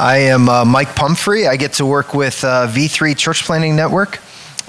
I am uh, Mike Pumphrey. I get to work with uh, V3 Church Planting Network.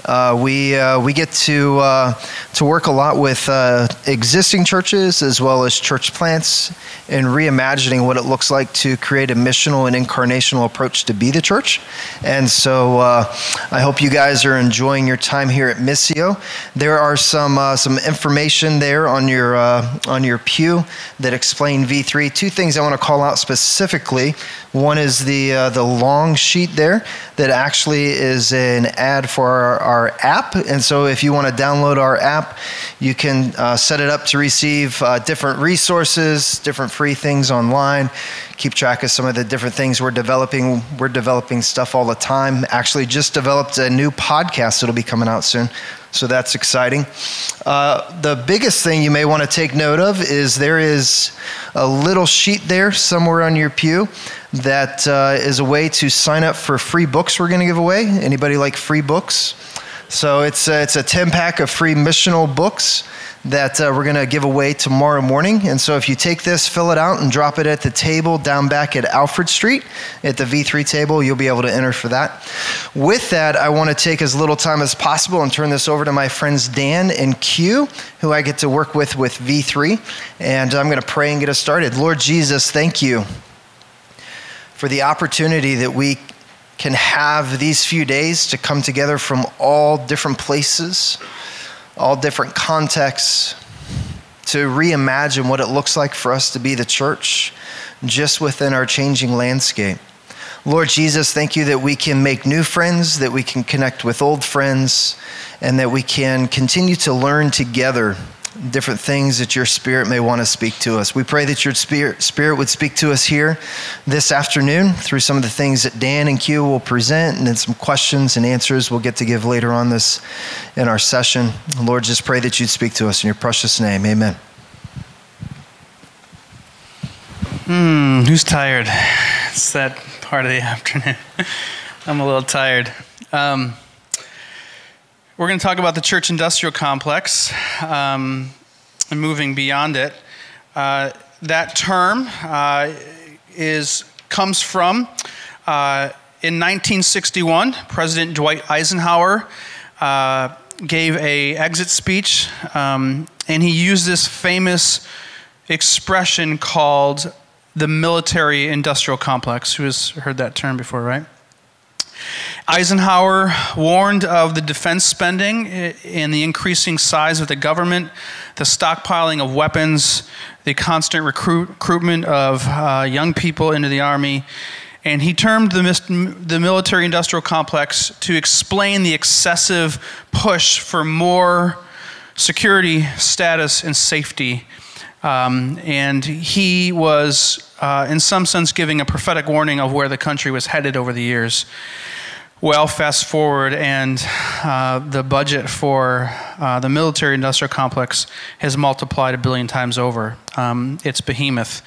Uh, we, uh, we get to, uh, to work a lot with uh, existing churches as well as church plants and reimagining what it looks like to create a missional and incarnational approach to be the church. And so uh, I hope you guys are enjoying your time here at Missio. There are some, uh, some information there on your, on your pew that explain V3. Two things I want to call out specifically. One is the, the long sheet there that actually is an ad for our, our app. And so if you want to download our app, you can uh, set it up to receive uh, different resources, different free things online, keep track of some of the different things we're developing. We're developing stuff all the time. Actually, just developed a new podcast that'll be coming out soon. So that's exciting. Uh, the biggest thing you may want to take note of is there is a little sheet there somewhere on your pew that uh, is a way to sign up for free books we're going to give away. Anybody like free books? So it's a, it's a 10 pack of free missional books that uh, we're going to give away tomorrow morning. And so if you take this, fill it out, and drop it at the table down back at Alfred Street at the V3 table, you'll be able to enter for that. With that, I want to take as little time as possible and turn this over to my friends Dan and Q, who I get to work with with V3. And I'm going to pray and get us started. Lord Jesus, thank you for the opportunity that we can have these few days to come together from all different places, all different contexts, to reimagine what it looks like for us to be the church just within our changing landscape. Lord Jesus, thank you that we can make new friends, that we can connect with old friends, and that we can continue to learn together different things that your spirit may want to speak to us. We pray that your spirit, spirit would speak to us here this afternoon through some of the things that Dan and Q will present and then some questions and answers we'll get to give later on this in our session. Lord, just pray that you'd speak to us in your precious name. Amen. Hmm, who's tired? It's that part of the afternoon. I'm a little tired. Um, we're going to talk about the church industrial complex um, and moving beyond it. Uh, that term uh, is, comes from uh, in 1961, President Dwight Eisenhower uh, gave a exit speech, um, and he used this famous expression called the military industrial complex. Who has heard that term before, right? Eisenhower warned of the defense spending and the increasing size of the government, the stockpiling of weapons, the constant recruit, recruitment of uh, young people into the army. And he termed the, the military industrial complex to explain the excessive push for more security, status, and safety. Um, and he was, uh, in some sense, giving a prophetic warning of where the country was headed over the years. Well, fast forward, and uh, the budget for uh, the military industrial complex has multiplied a billion times over. Um, it's behemoth.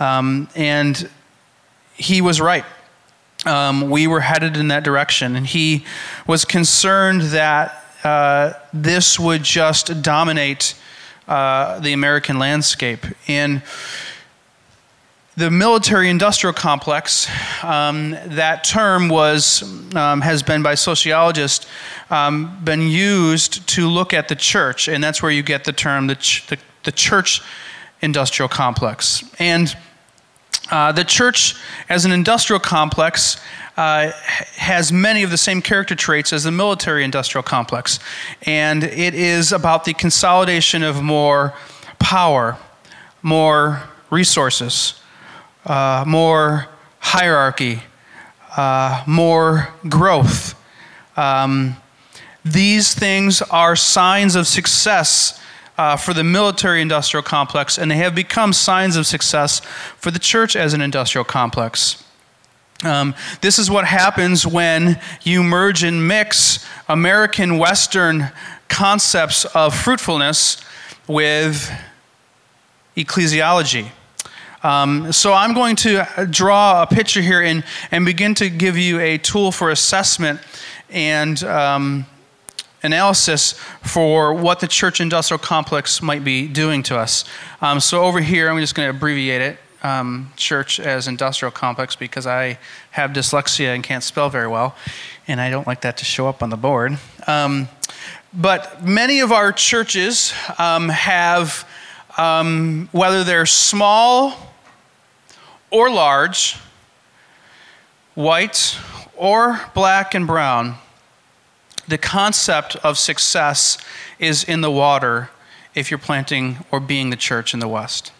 Um, and he was right. Um, we were headed in that direction. And he was concerned that uh, this would just dominate uh, the American landscape. And the military industrial complex, um, that term was, um, has been by sociologists um, been used to look at the church, and that's where you get the term the, ch- the, the church industrial complex. And uh, the church, as an industrial complex, uh, has many of the same character traits as the military industrial complex. And it is about the consolidation of more power, more resources uh, more hierarchy, uh, more growth. Um, these things are signs of success uh, for the military industrial complex, and they have become signs of success for the church as an industrial complex. Um, this is what happens when you merge and mix American Western concepts of fruitfulness with ecclesiology. Um, so I'm going to draw a picture here and, and begin to give you a tool for assessment and um, analysis for what the church industrial complex might be doing to us. Um, so over here, I'm just going to abbreviate it. um, church as industrial complex because I have dyslexia and can't spell very well, and I don't like that to show up on the board. Um, but many of our churches um, have, um, whether they're small or large, white or black and brown, the concept of success is in the water if you're planting or being the church in the West.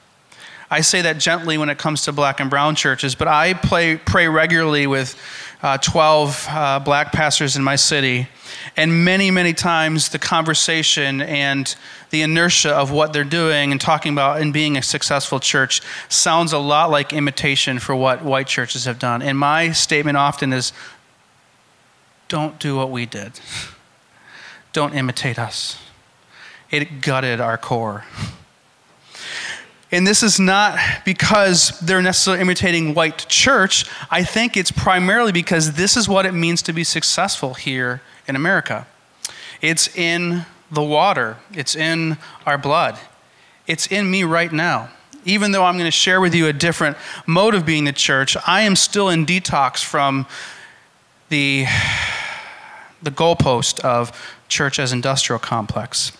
I say that gently when it comes to black and brown churches, but I play, pray regularly with uh, 12 uh, black pastors in my city. And many, many times the conversation and the inertia of what they're doing and talking about and being a successful church sounds a lot like imitation for what white churches have done. And my statement often is don't do what we did, don't imitate us. It gutted our core. And this is not because they're necessarily imitating white church. I think it's primarily because this is what it means to be successful here in America. It's in the water, it's in our blood, it's in me right now. Even though I'm going to share with you a different mode of being the church, I am still in detox from the, the goalpost of church as industrial complex.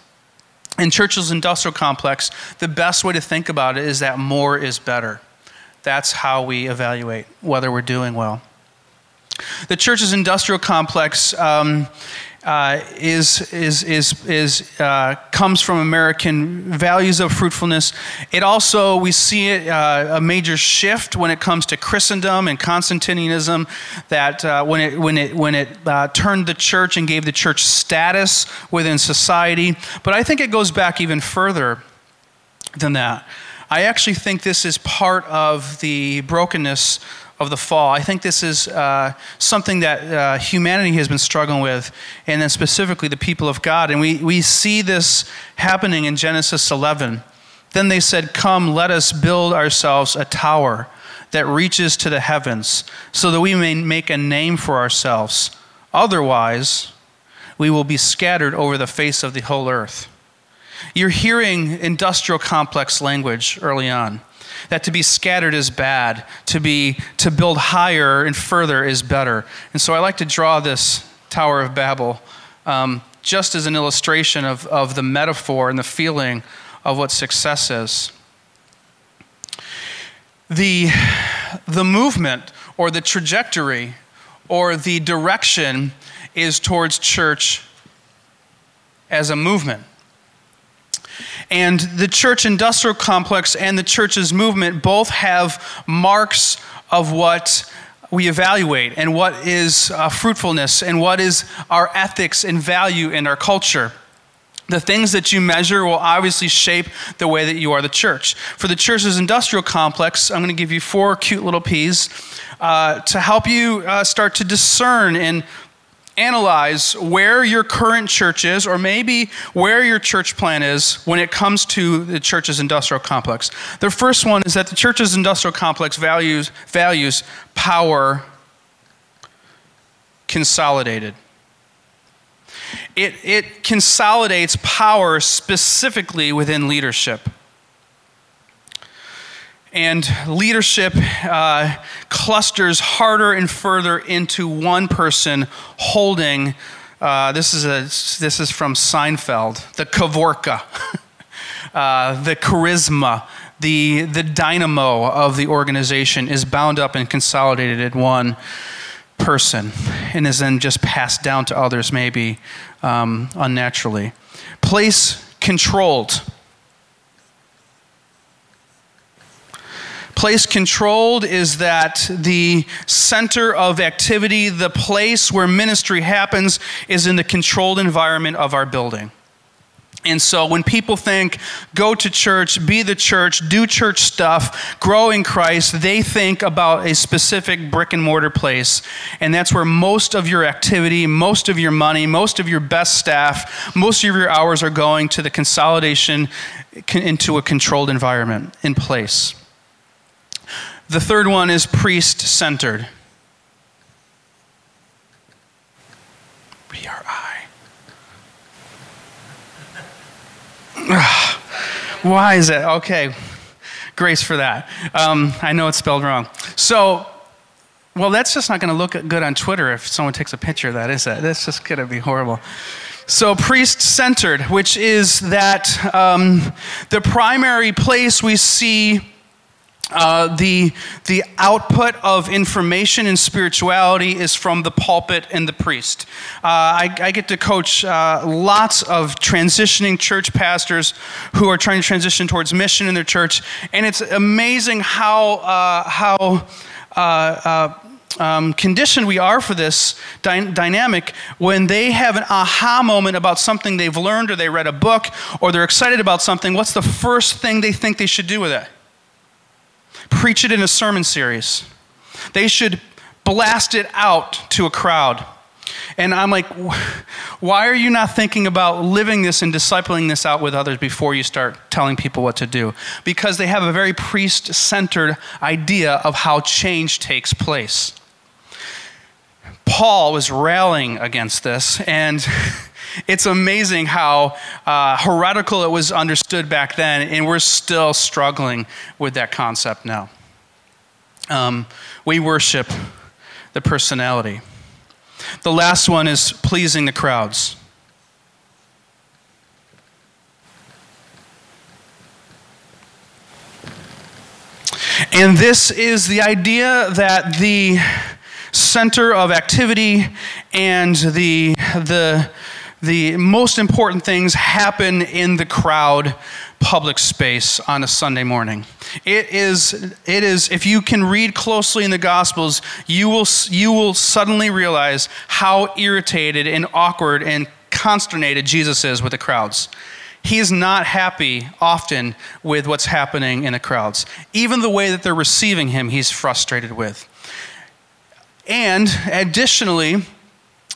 In church as industrial complex, the best way to think about it is that more is better. That's how we evaluate whether we're doing well. The church's industrial complex um, uh, is, is, is, is, uh, comes from American values of fruitfulness. It also, we see it, uh, a major shift when it comes to Christendom and Constantinianism, that uh, when it, when it, when it uh, turned the church and gave the church status within society. But I think it goes back even further than that. I actually think this is part of the brokenness of the fall. I think this is uh, something that uh, humanity has been struggling with, and then specifically the people of God. And we, we see this happening in Genesis 11. Then they said, Come, let us build ourselves a tower that reaches to the heavens, so that we may make a name for ourselves. Otherwise, we will be scattered over the face of the whole earth. You're hearing industrial complex language early on that to be scattered is bad, to, be, to build higher and further is better. And so I like to draw this Tower of Babel um, just as an illustration of, of the metaphor and the feeling of what success is. The, the movement or the trajectory or the direction is towards church as a movement. And the church industrial complex and the church's movement both have marks of what we evaluate and what is uh, fruitfulness and what is our ethics and value in our culture. The things that you measure will obviously shape the way that you are the church. For the church's industrial complex, I'm going to give you four cute little P's uh, to help you uh, start to discern and analyze where your current church is, or maybe where your church plan is when it comes to the church's industrial complex. The first one is that the church's industrial complex values, values power consolidated. It, it consolidates power specifically within leadership and leadership uh, clusters harder and further into one person holding. Uh, this is a this is from Seinfeld. The kavorka, uh, the charisma, the the dynamo of the organization is bound up and consolidated in one person, and is then just passed down to others, maybe um, unnaturally. Place controlled Place controlled is that the center of activity, the place where ministry happens, is in the controlled environment of our building. And so when people think, go to church, be the church, do church stuff, grow in Christ, they think about a specific brick and mortar place. And that's where most of your activity, most of your money, most of your best staff, most of your hours are going to the consolidation into a controlled environment in place. The third one is priest centered. Eye. Why is it? Okay. grace for that. Um, I know it's spelled wrong. So, well, that's just not going to look good on Twitter if someone takes a picture of that, is it? That's just going to be horrible. So, priest centered, which is that um, the primary place we see uh, the, the output of information and spirituality is from the pulpit and the priest. Uh, I, I, get to coach uh, lots of transitioning church pastors who are trying to transition towards mission in their church, and it's amazing how, uh, how uh, um, conditioned we are for this dy- dynamic when they have an aha moment about something they've learned or they read a book or they're excited about something. What's the first thing they think they should do with it? Preach it in a sermon series. They should blast it out to a crowd. And I'm like, why are you not thinking about living this and discipling this out with others before you start telling people what to do? Because they have a very priest centered idea of how change takes place. Paul was railing against this, and it's amazing how uh, heretical it was understood back then, and we're still struggling with that concept now. Um, we worship the personality. The last one is pleasing the crowds. And this is the idea that the center of activity and the, the, the most important things happen in the crowd public space on a Sunday morning. It is, it is, if you can read closely in the Gospels, you will, you will suddenly realize how irritated and awkward and consternated Jesus is with the crowds. He is not happy often with what's happening in the crowds. Even the way that they're receiving him, he's frustrated with. And additionally,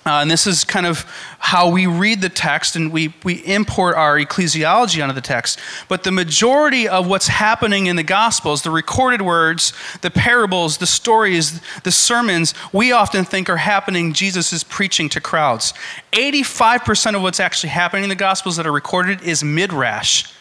uh, and this is kind of how we read the text and we, we import our ecclesiology onto the text. But the majority of what's happening in the Gospels, the recorded words, the parables, the stories, the sermons, we often think are happening, Jesus is preaching to crowds. 85% of what's actually happening in the Gospels that are recorded is midrash.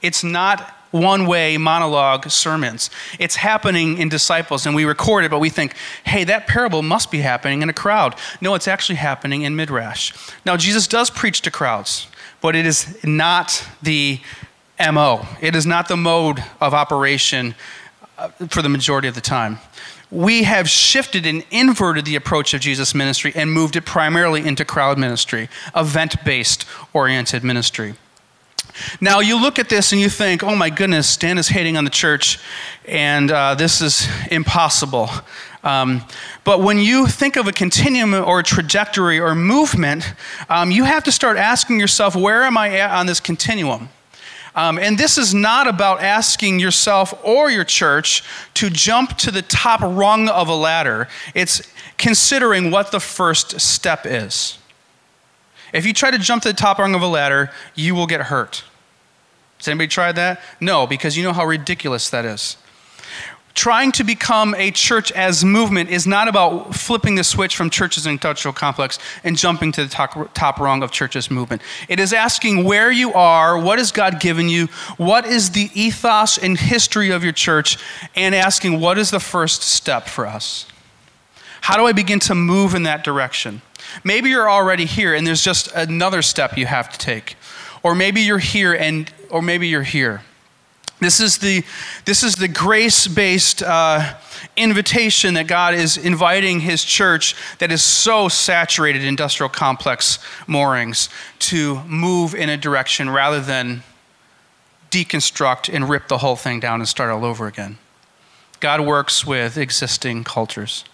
It's not one way monologue sermons. It's happening in disciples, and we record it, but we think, hey, that parable must be happening in a crowd. No, it's actually happening in Midrash. Now, Jesus does preach to crowds, but it is not the MO, it is not the mode of operation uh, for the majority of the time we have shifted and inverted the approach of Jesus' ministry and moved it primarily into crowd ministry, event based oriented ministry. Now, you look at this and you think, oh my goodness, Dan is hating on the church, and uh, this is impossible. Um, but when you think of a continuum or a trajectory or movement, um, you have to start asking yourself, where am I at on this continuum? Um, and this is not about asking yourself or your church to jump to the top rung of a ladder. It's considering what the first step is. If you try to jump to the top rung of a ladder, you will get hurt. Has anybody tried that? No, because you know how ridiculous that is. Trying to become a church as movement is not about flipping the switch from churches and industrial complex and jumping to the top, top rung of churches movement. It is asking where you are, what has God given you, what is the ethos and history of your church, and asking what is the first step for us. How do I begin to move in that direction? Maybe you're already here and there's just another step you have to take. Or maybe you're here and or maybe you're here. This is the, this is the grace based uh, invitation that God is inviting His church that is so saturated in industrial complex moorings to move in a direction rather than deconstruct and rip the whole thing down and start all over again. God works with existing cultures.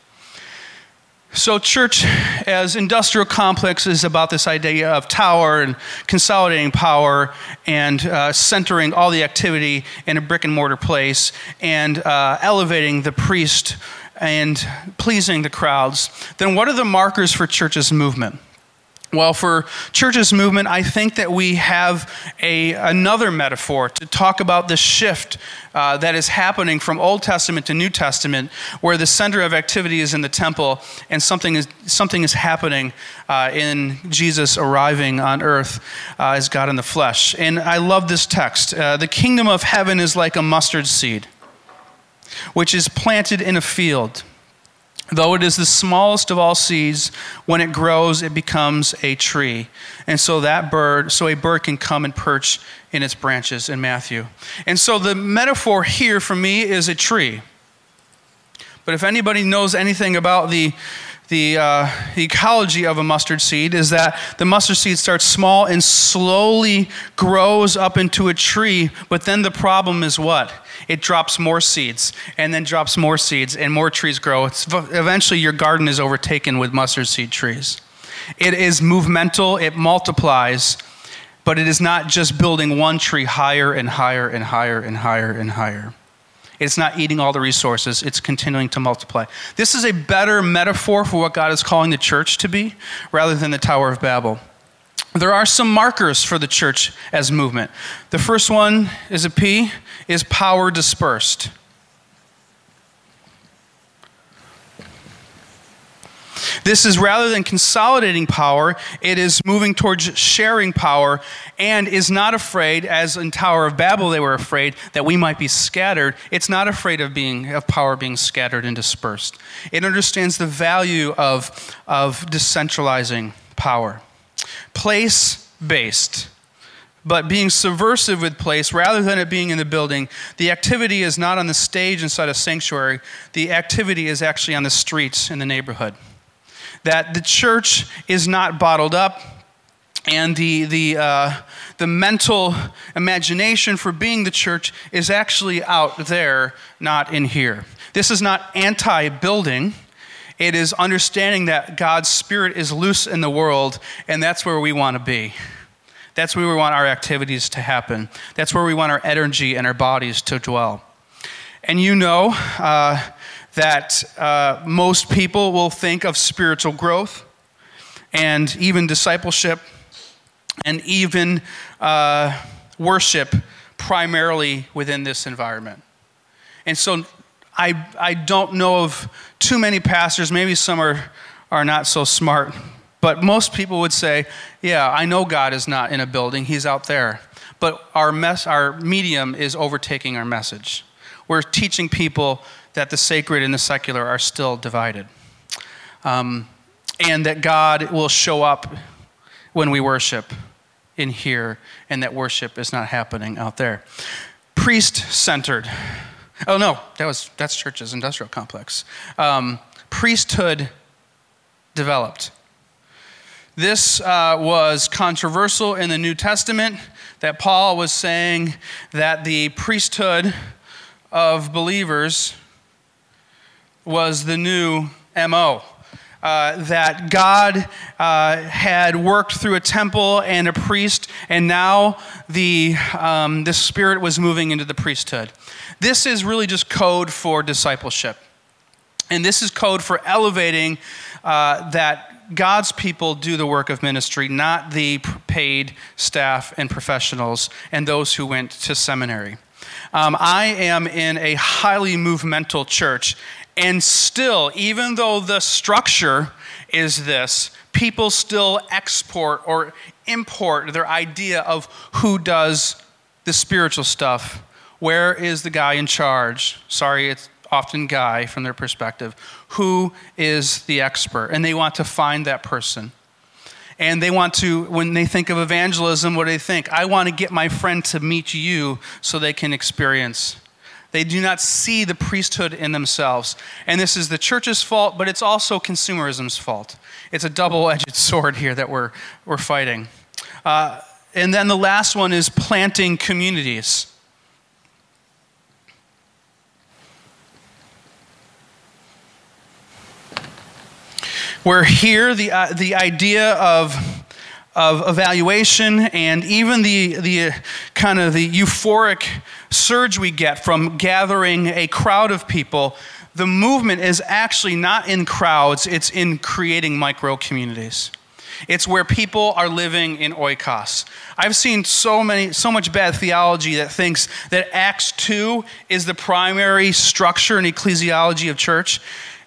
So, church as industrial complex is about this idea of tower and consolidating power and uh, centering all the activity in a brick and mortar place and uh, elevating the priest and pleasing the crowds. Then, what are the markers for church's movement? Well, for churches movement, I think that we have a, another metaphor to talk about the shift uh, that is happening from Old Testament to New Testament, where the center of activity is in the temple and something is, something is happening uh, in Jesus arriving on earth uh, as God in the flesh. And I love this text. Uh, the kingdom of heaven is like a mustard seed, which is planted in a field. Though it is the smallest of all seeds, when it grows, it becomes a tree. And so that bird, so a bird can come and perch in its branches in Matthew. And so the metaphor here for me is a tree. But if anybody knows anything about the the, uh, ecology of a mustard seed is that the mustard seed starts small and slowly grows up into a tree, but then the problem is what? It drops more seeds and then drops more seeds and more trees grow. It's, eventually, your garden is overtaken with mustard seed trees. It is movemental, it multiplies, but it is not just building one tree higher and higher and higher and higher and higher. It's not eating all the resources, it's continuing to multiply. This is a better metaphor for what God is calling the church to be rather than the Tower of Babel. There are some markers for the church as movement. The first one is a P, is power dispersed. This is rather than consolidating power, it is moving towards sharing power and is not afraid, as in Tower of Babel they were afraid, that we might be scattered. It's not afraid of, being, of power being scattered and dispersed. It understands the value of, of decentralizing power. Place based but being subversive with place rather than it being in the building. The activity is not on the stage inside a sanctuary, the activity is actually on the streets in the neighborhood that the church is not bottled up and the, the, uh, the mental imagination for being the church is actually out there, not in here. This is not anti building. It is understanding that God's Spirit is loose in the world, and that's where we want to be. That's where we want our activities to happen. That's where we want our energy and our bodies to dwell. And you know, uh, that uh, most people will think of spiritual growth and even discipleship and even uh, worship primarily within this environment. And so I, I don't know of too many pastors, maybe some are, are not so smart, but most people would say, yeah, I know God is not in a building, He's out there. But our, mess, our medium is overtaking our message. We're teaching people that the sacred and the secular are still divided. Um, and that God will show up when we worship in here, and that worship is not happening out there. Priest centered. Oh no, that was that's church's industrial complex. Um, priesthood developed. This uh, was controversial in the New Testament. That Paul was saying that the priesthood of believers was the new MO. Uh, that God uh, had worked through a temple and a priest, and now the, um, the Spirit was moving into the priesthood. This is really just code for discipleship. And this is code for elevating uh, that God's people do the work of ministry, not the paid staff and professionals and those who went to seminary. Um, I am in a highly movemental church, and still, even though the structure is this, people still export or import their idea of who does the spiritual stuff. Where is the guy in charge? Sorry, it's often guy from their perspective. Who is the expert? And they want to find that person. And they want to, when they think of evangelism, what do they think? I want to get my friend to meet you so they can experience they do not see the priesthood in themselves. And this is the church's fault, but it's also consumerism's fault. It's a double edged sword here that we're, we're fighting. Uh, and then the last one is planting communities. Where here, the, uh, the idea of of evaluation and even the, the kind of the euphoric surge we get from gathering a crowd of people, the movement is actually not in crowds, it's in creating micro communities. It's where people are living in oikos. I've seen so many, so much bad theology that thinks that Acts 2 is the primary structure and ecclesiology of church.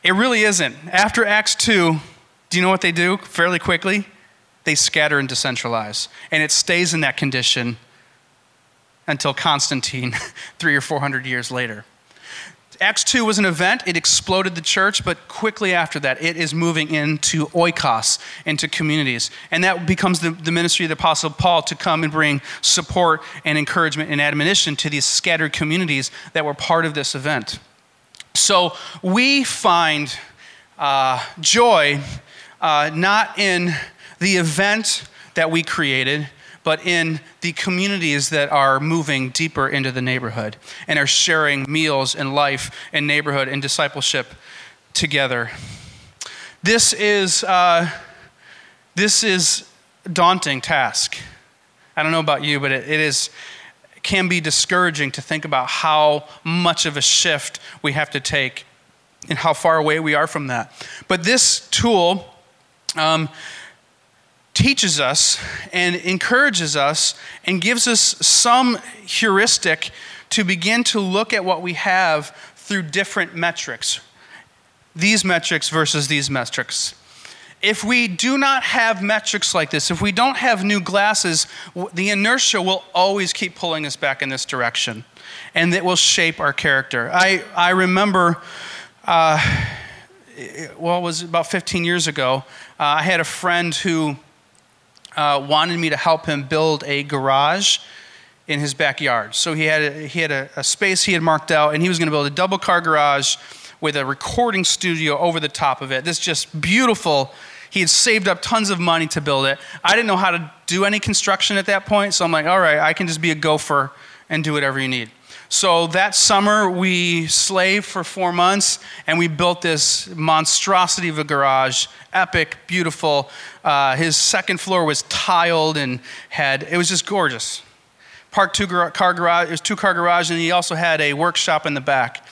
It really isn't. After Acts 2, do you know what they do fairly quickly? They scatter and decentralize. And it stays in that condition until Constantine, three or four hundred years later. Acts 2 was an event, it exploded the church, but quickly after that, it is moving into oikos, into communities. And that becomes the, the ministry of the Apostle Paul to come and bring support and encouragement and admonition to these scattered communities that were part of this event. So we find uh, joy uh, not in the event that we created, but in the communities that are moving deeper into the neighborhood and are sharing meals and life and neighborhood and discipleship together. This is, uh, this is daunting task. I don't know about you, but it, it is can be discouraging to think about how much of a shift we have to take and how far away we are from that. But this tool um, teaches us and encourages us and gives us some heuristic to begin to look at what we have through different metrics. These metrics versus these metrics. If we do not have metrics like this, if we don't have new glasses, the inertia will always keep pulling us back in this direction. And it will shape our character. I, I remember, uh, well, it was about 15 years ago, uh, I had a friend who uh, wanted me to help him build a garage in his backyard. So he had a, he had a, a space he had marked out, and he was going to build a double car garage with a recording studio over the top of it. This just beautiful. He had saved up tons of money to build it. I didn't know how to do any construction at that point, so I'm like, all right, I can just be a gopher and do whatever you need. So that summer, we slaved for four months and we built this monstrosity of a garage. Epic, beautiful. Uh, his second floor was tiled and had, it was just gorgeous. Parked two car garage, it was two car garage, and he also had a workshop in the back.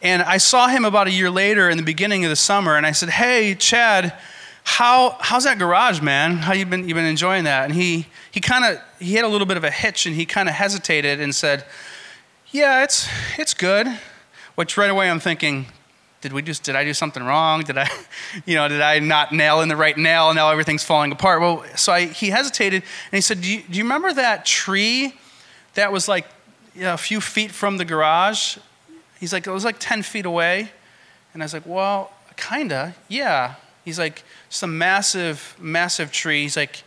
And I saw him about a year later in the beginning of the summer, and I said, Hey, Chad, how, how's that garage, man? How you been, you been enjoying that? And he, he kind of, he had a little bit of a hitch and he kind of hesitated and said, yeah, it's, it's good. Which right away I'm thinking, did we just, did I do something wrong? Did I, you know, did I not nail in the right nail and now everything's falling apart? Well, so I, he hesitated and he said, do you, do you remember that tree that was like you know, a few feet from the garage? He's like, it was like 10 feet away. And I was like, well, kinda, yeah. He's like, a massive, massive tree. He's like,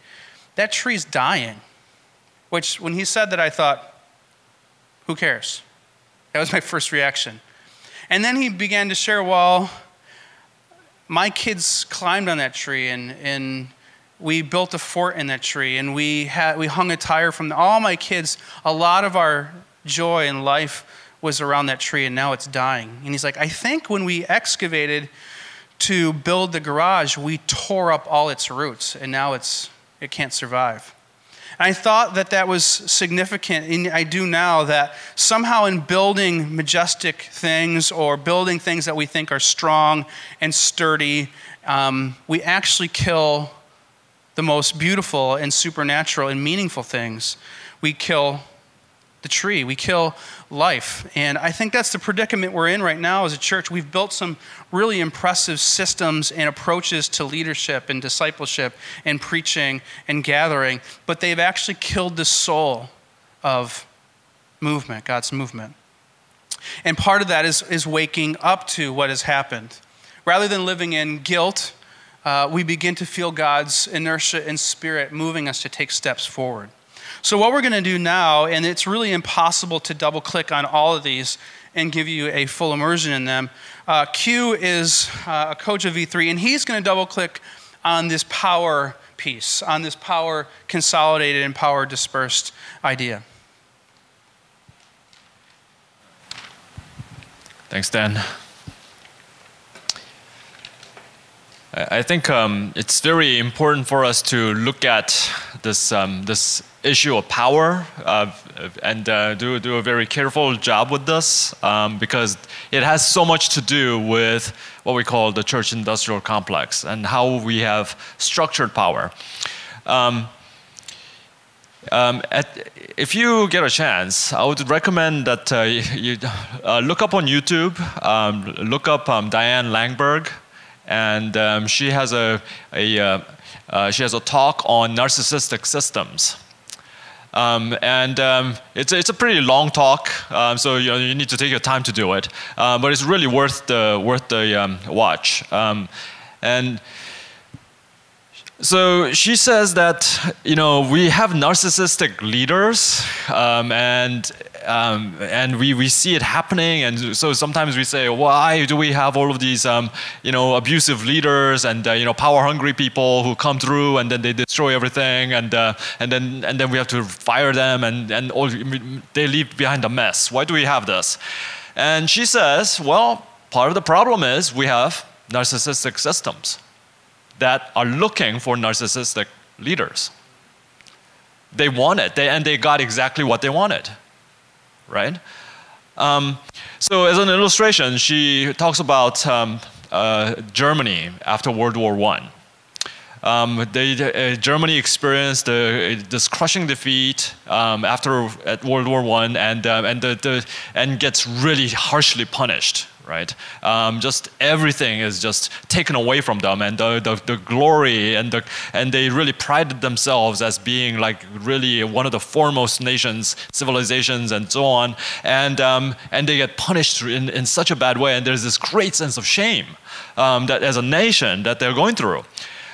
that tree's dying. Which, when he said that, I thought, who cares? That was my first reaction. And then he began to share, well, my kids climbed on that tree and, and we built a fort in that tree and we, had, we hung a tire from the, all my kids. A lot of our joy in life was around that tree and now it's dying. And he's like, I think when we excavated to build the garage, we tore up all its roots and now it's, it can't survive. I thought that that was significant, and I do now, that somehow in building majestic things or building things that we think are strong and sturdy, um, we actually kill the most beautiful and supernatural and meaningful things. We kill the tree, we kill life. And I think that's the predicament we're in right now as a church. We've built some really impressive systems and approaches to leadership and discipleship and preaching and gathering, but they've actually killed the soul of movement, God's movement. And part of that is, is waking up to what has happened. Rather than living in guilt, uh, we begin to feel God's inertia and spirit moving us to take steps forward. So, what we're going to do now, and it's really impossible to double click on all of these and give you a full immersion in them. Uh, Q is uh, a coach of V3, and he's going to double click on this power piece, on this power consolidated and power dispersed idea. Thanks, Dan. I think um, it's very important for us to look at this, um, this issue of power uh, and uh, do, do a very careful job with this um, because it has so much to do with what we call the church industrial complex and how we have structured power. Um, um, at, if you get a chance, I would recommend that uh, you uh, look up on YouTube, um, look up um, Diane Langberg, and um, she has a, a uh, she has a talk on narcissistic systems. Um, and um, it's, it's a pretty long talk, um, so you, know, you need to take your time to do it. Uh, but it's really worth the, worth the um, watch. Um, and so she says that you know we have narcissistic leaders, um, and um, and we, we see it happening. And so sometimes we say, why do we have all of these um, you know abusive leaders and uh, you know power hungry people who come through and then they destroy everything and uh, and then and then we have to fire them and and all they leave behind a mess. Why do we have this? And she says, well, part of the problem is we have narcissistic systems that are looking for narcissistic leaders. They want it, they, and they got exactly what they wanted, right? Um, so, as an illustration, she talks about um, uh, Germany after World War I. Um, they, uh, Germany experienced uh, this crushing defeat um, after at World War I, and uh, and the, the, and gets really harshly punished right? Um, just everything is just taken away from them, and the, the, the, glory, and, the, and they really prided themselves as being like really one of the foremost nations, civilizations, and so on. And, um, and they get punished in, in such a bad way, and there's this great sense of shame um, that as a nation that they're going through.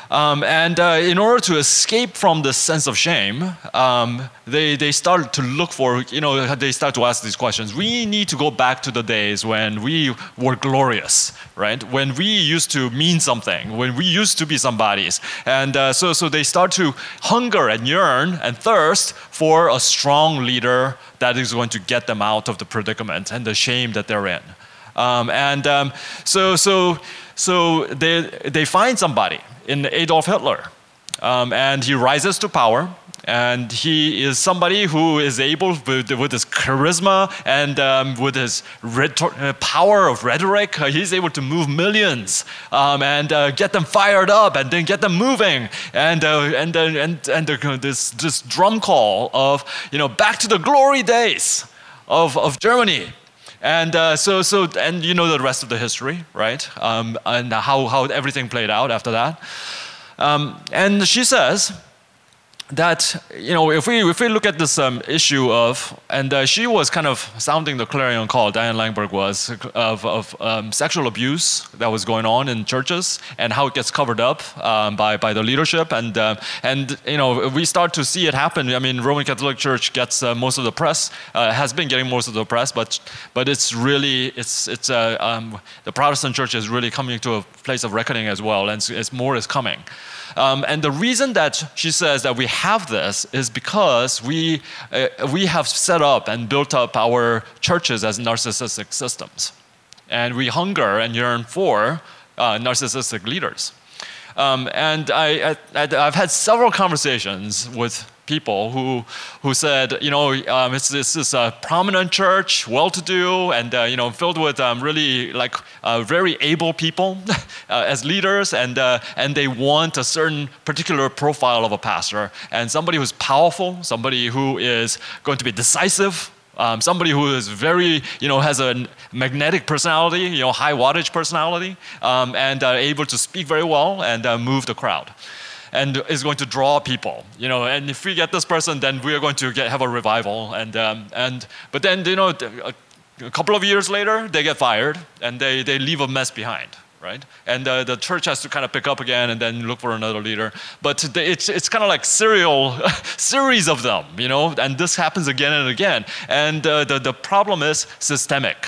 Um, and uh, in order to escape from this sense of shame, um, they, they start to look for, you know, they start to ask these questions. We need to go back to the days when we were glorious, right? When we used to mean something, when we used to be somebody's. And uh, so, so they start to hunger and yearn and thirst for a strong leader that is going to get them out of the predicament and the shame that they're in. Um, and um, so, so, so they, they find somebody in Adolf Hitler. Um, and he rises to power and he is somebody who is able with, with his charisma and um, with his rhetor- uh, power of rhetoric uh, he's able to move millions um, and uh, get them fired up and then get them moving and uh, and uh, and and this this drum call of you know back to the glory days of of Germany and uh, so, so, and you know the rest of the history, right? Um, and how, how everything played out after that. Um, and she says that you know if we if we look at this um, issue of and uh, she was kind of sounding the clarion call Diane Langberg was of, of um, sexual abuse that was going on in churches and how it gets covered up um, by by the leadership. And uh, and you know we start to see it happen. I mean Roman Catholic Church gets uh, most of the press uh, has been getting most of the press but but it's really it's it's uh, um, the Protestant Church is really coming to a place of reckoning as well. And it's more is coming. Um, and the reason that she says that we have this is because we, uh, we have set up and built up our churches as narcissistic systems. And we hunger and yearn for uh, narcissistic leaders. Um, and I, I, have had several conversations with people who, who said, you know, um, it's, this is a prominent church, well-to-do, and uh, you know, filled with um, really like uh, very able people uh, as leaders, and uh, and they want a certain particular profile of a pastor, and somebody who's powerful, somebody who is going to be decisive, um, somebody who is very, you know, has a magnetic personality, you know, high wattage personality, um, and uh, able to speak very well and uh, move the crowd and is going to draw people. You know, and if we get this person, then we are going to get, have a revival. And, um, and, but then, you know, a, a, couple of years later, they get fired and they, they leave a mess behind. Right? And uh, the church has to kind of pick up again and then look for another leader. But it's, it's kind of like serial series of them, you know, and this happens again and again. And uh, the, the problem is systemic.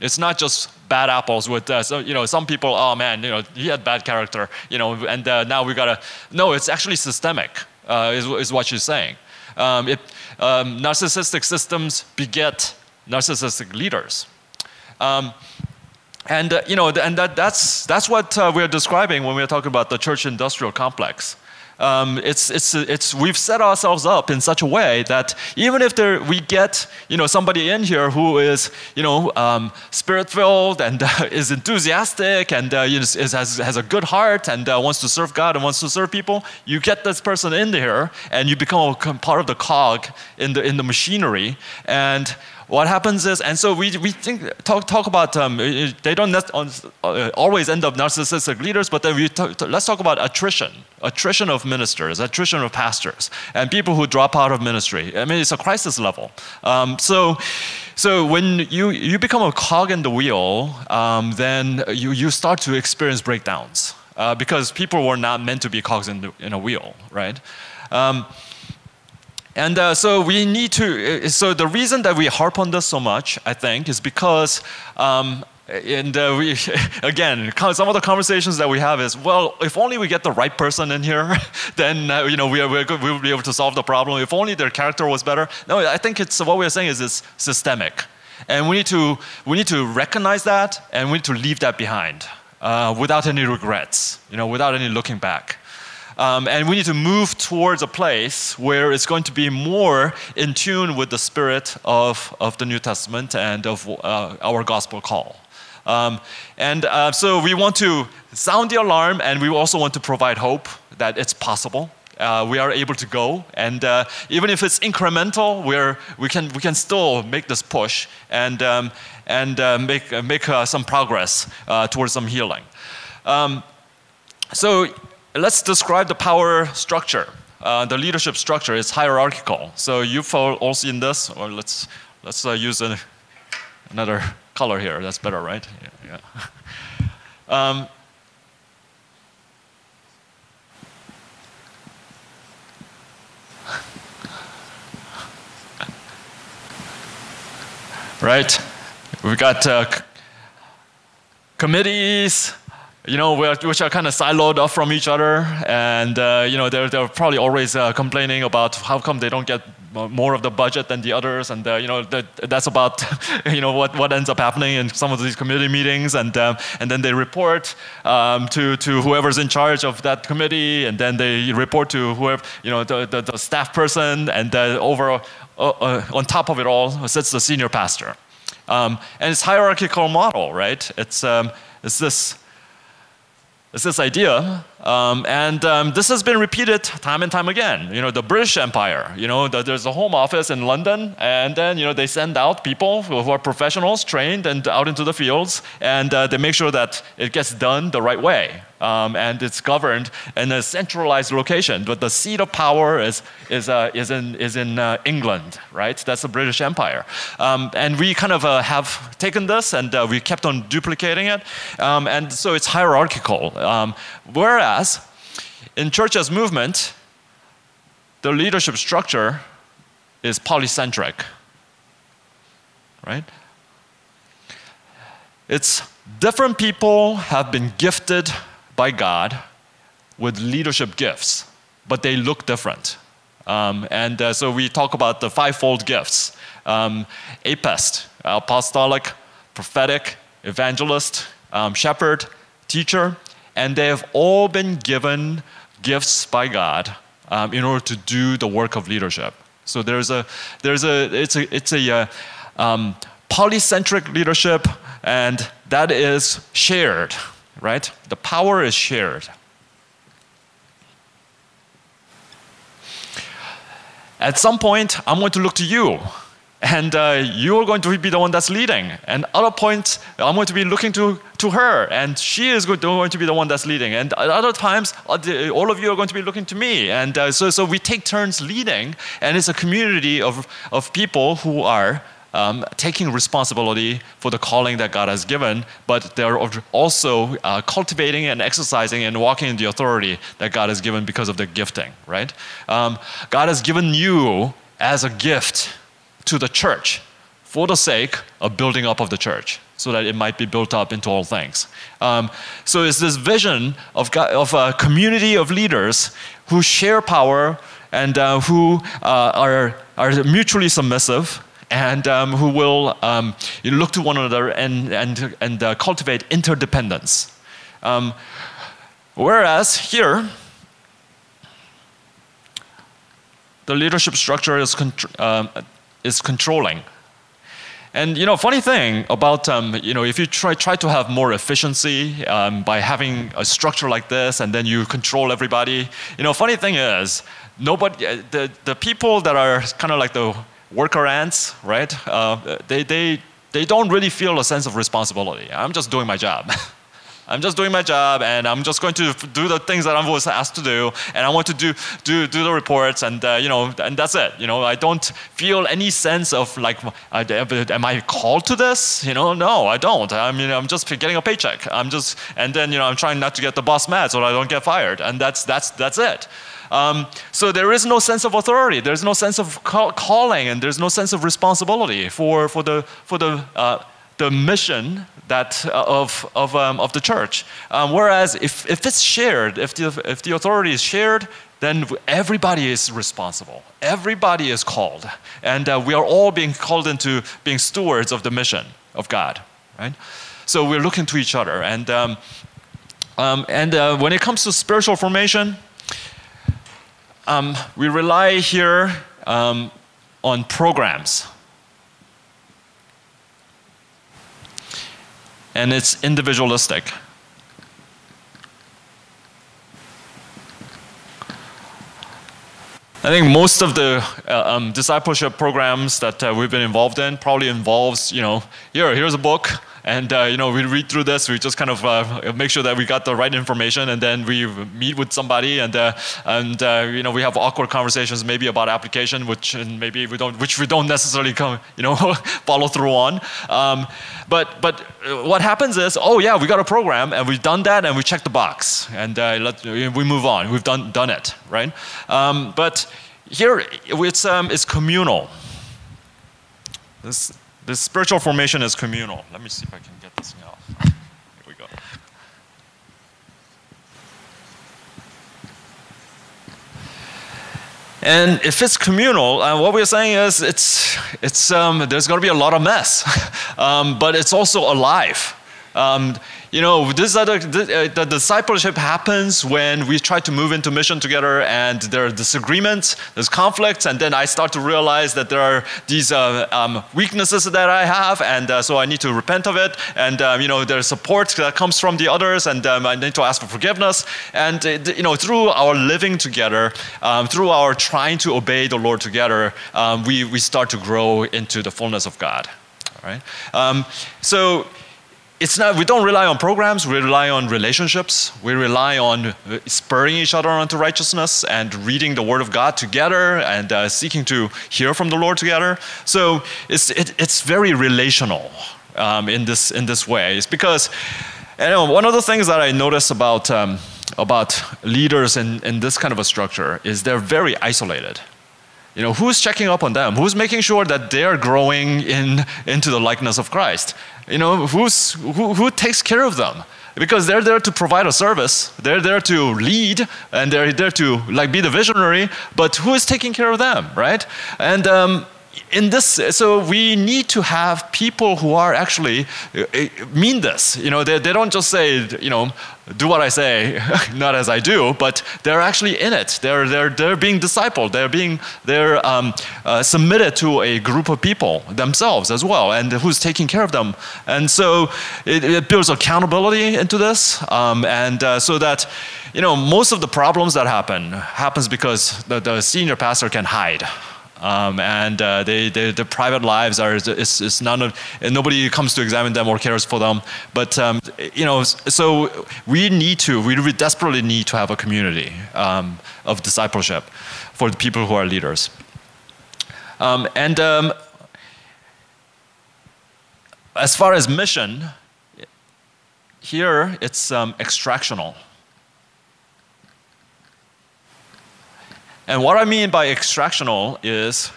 It's not just bad apples with, uh, so, you know, some people, oh man, you know, he had bad character, you know, and uh, now we gotta, no, it's actually systemic, uh, is, is what she's saying. Um, it, um, narcissistic systems beget narcissistic leaders. Um, and, uh, you know, and that, that's, that's what uh, we're describing when we're talking about the church industrial complex. Um, it's, it's, it's, we've set ourselves up in such a way that even if there, we get you know, somebody in here who is you know, um, spirit filled and uh, is enthusiastic and uh, is, has, has a good heart and uh, wants to serve God and wants to serve people, you get this person in here and you become part of the cog in the, in the machinery. And what happens is, and so we, we think, talk, talk about, um, they don't uh, always end up narcissistic leaders, but then we talk, let's talk about attrition, attrition of ministers, attrition of pastors, and people who drop out of ministry. I mean, it's a crisis level. Um, so, so when you, you become a cog in the wheel, um, then you, you start to experience breakdowns uh, because people were not meant to be cogs in, the, in a wheel, right? Um, and uh, so we need to, uh, so the reason that we harp on this so much, I think, is because, um, and uh, we, again, some of the conversations that we have is, well, if only we get the right person in here, then, uh, you know, we, are, good, we'll be able to solve the problem. If only their character was better. No, I think it's, what we're saying is it's systemic. And we need to, we need to recognize that and we need to leave that behind uh, without any regrets, you know, without any looking back. Um, and we need to move towards a place where it's going to be more in tune with the spirit of, of the New Testament and of uh, our gospel call. Um, and uh, so we want to sound the alarm and we also want to provide hope that it's possible. Uh, we are able to go, and uh, even if it's incremental, we're, we, can, we can still make this push and, um, and uh, make, uh, make some progress towards some healing. Um, so let's describe the power structure. Uh, the leadership structure is hierarchical. So you've all seen this, or let's, let's uh, use another color here. That's better, right? Yeah. yeah. um, right? We've got uh, committees, you know, which are kind of siloed off from each other, and uh, you know, they're, they're probably always uh, complaining about how come they don't get more of the budget than the others, and uh, you know, that, that's about you know what, what ends up happening in some of these committee meetings, and um, and then they report um, to to whoever's in charge of that committee, and then they report to whoever you know the, the, the staff person, and uh, over uh, uh, on top of it all sits the senior pastor, um, and it's hierarchical model, right? It's um, it's this it's this idea, um, and um, this has been repeated time and time again. You know, the British Empire. You know, the, there's a home office in London, and then you know they send out people who are professionals, trained, and out into the fields, and uh, they make sure that it gets done the right way um, and it's governed in a centralized location. But the seat of power is, is, uh, is in, is in uh, England, right? That's the British Empire. Um, and we kind of uh, have taken this and uh, we kept on duplicating it. Um, and so it's hierarchical. Whereas in church as movement, the leadership structure is polycentric, right? It's different people have been gifted by God with leadership gifts, but they look different. Um, and uh, so we talk about the fivefold gifts um, APEST, apostolic, prophetic, evangelist, um, shepherd, teacher, and they have all been given gifts by God um, in order to do the work of leadership. So there's a, there's a, it's a, it's a uh, um, polycentric leadership, and that is shared right? The power is shared. At some point, I'm going to look to you, and uh, you're going to be the one that's leading. And other points, I'm going to be looking to, to her, and she is going to be the one that's leading. And at other times, uh, all of you are going to be looking to me. And uh, so, so we take turns leading, and it's a community of, of people who are um, taking responsibility for the calling that God has given, but they're also uh, cultivating and exercising and walking in the authority that God has given because of their gifting, right? Um, God has given you as a gift to the church for the sake of building up of the church so that it might be built up into all things. Um, so it's this vision of, God, of a community of leaders who share power and uh, who uh, are, are mutually submissive and um, who will um, look to one another and, and, and uh, cultivate interdependence. Um, whereas here, the leadership structure is, um, is controlling. And you know, funny thing about um, you know, if you try try to have more efficiency um, by having a structure like this, and then you control everybody. You know, funny thing is, nobody, uh, the the people that are kind of like the worker ants, right? Uh, they they they don't really feel a sense of responsibility. I'm just doing my job. I'm just doing my job and I'm just going to do the things that I was asked to do and I want to do, do, do the reports and, uh, you know, and that's it. You know, I don't feel any sense of like, am I called to this? You know, no, I don't. I mean, I'm just getting a paycheck. I'm just, and then, you know, I'm trying not to get the boss mad so I don't get fired. And that's, that's, that's it. Um, so there is no sense of authority. There's no sense of call, calling, and there's no sense of responsibility for, for the, for the, uh, the mission that uh, of, of, um, of the church. Um, whereas if, if it's shared, if the, if the authority is shared, then everybody is responsible. Everybody is called. And uh, we are all being called into being stewards of the mission of God, right? So we're looking to each other. And, um, um and uh, when it comes to spiritual formation, um, we rely here um, on programs. And it's individualistic. I think most of the uh, um, discipleship programs that uh, we've been involved in probably involves, you know, here, here's a book, and uh, you know, we read through this, we just kind of uh, make sure that we got the right information, and then we meet with somebody, and uh, and uh, you know, we have awkward conversations maybe about application, which maybe we don't, which we don't necessarily come, you know, follow through on. Um, but but uh, what happens is, oh yeah, we got a program, and we've done that, and we check the box, and uh, let, we move on. We've done done it, right? Um, but here it's um, it's communal. This the spiritual formation is communal. Let me see if I can get this thing off. Here we go. And if it's communal, uh, what we're saying is it's, it's, um, there's going to be a lot of mess, um, but it's also alive. Um, you know, this other, the, uh, the, discipleship happens when we try to move into mission together and there are disagreements, there's conflicts, and then I start to realize that there are these uh, um, weaknesses that I have, and uh, so I need to repent of it. And, um, you know, there's support that comes from the others, and um, I need to ask for forgiveness. And, uh, you know, through our living together, um, through our trying to obey the Lord together, um, we, we start to grow into the fullness of God. All right? So, it's not, we don't rely on programs, we rely on relationships. We rely on uh, spurring each other onto righteousness and reading the Word of God together and uh, seeking to hear from the Lord together. So it's, it, it's very relational um, in, this, in this way. It's because you know, one of the things that I notice about, um, about leaders in, in this kind of a structure is they're very isolated. You know, who's checking up on them? Who's making sure that they're growing in, into the likeness of Christ? You know, who's, who, who takes care of them? Because they're there to provide a service, they're there to lead, and they're there to like be the visionary. But who is taking care of them, right? And um, in this, so we need to have people who are actually uh, uh, mean this. You know, they, they don't just say, you know, do what I say, not as I do, but they're actually in it. They're, they're, they're being discipled. They're being they're um, uh, submitted to a group of people themselves as well, and who's taking care of them. And so it, it builds accountability into this, um, and uh, so that you know most of the problems that happen happens because the, the senior pastor can hide. Um, and uh, they, they, their private lives are it's, it's none of nobody comes to examine them or cares for them. But um, you know, so we need to we desperately need to have a community um, of discipleship for the people who are leaders. Um, and um, as far as mission, here it's um, extractional. And what I mean by extractional is,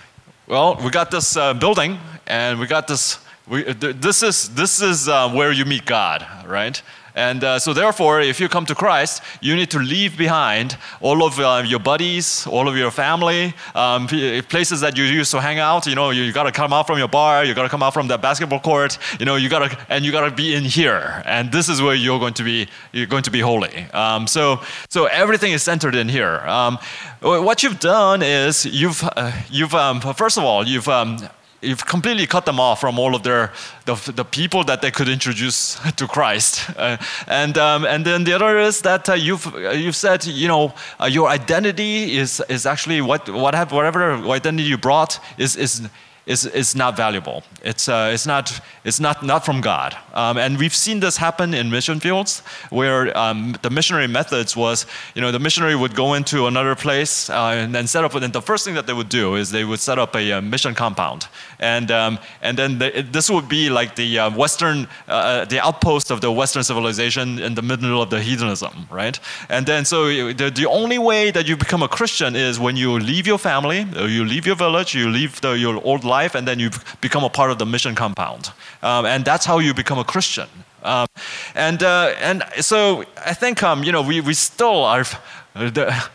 well, we got this uh, building and we got this. We, this is, this is uh, where you meet God, right? And uh, so, therefore, if you come to Christ, you need to leave behind all of uh, your buddies, all of your family, um, places that you used to hang out. You know, you, you got to come out from your bar, you got to come out from the basketball court. You know, you got to, and you got to be in here. And this is where you're going to be. You're going to be holy. Um, so, so everything is centered in here. Um, what you've done is you've, uh, you've um, first of all, you've um, you've completely cut them off from all of their the, the people that they could introduce to Christ. Uh, and um, and then the other is that uh, you've uh, you've said you know uh, your identity is is actually what what have, whatever identity you brought is is is, is not valuable. It's, uh, it's, not, it's not, not from God. Um, and we've seen this happen in mission fields where um, the missionary methods was, you know, the missionary would go into another place uh, and then set up, and the first thing that they would do is they would set up a, a mission compound. And, um, and then the, this would be like the uh, Western, uh, uh, the outpost of the Western civilization in the middle of the heathenism, right? And then so the, the only way that you become a Christian is when you leave your family, or you leave your village, you leave the, your old life, and then you become a part of the mission compound. Um, and that's how you become a Christian. Um, and, uh, and so I think, um, you know, we, we still are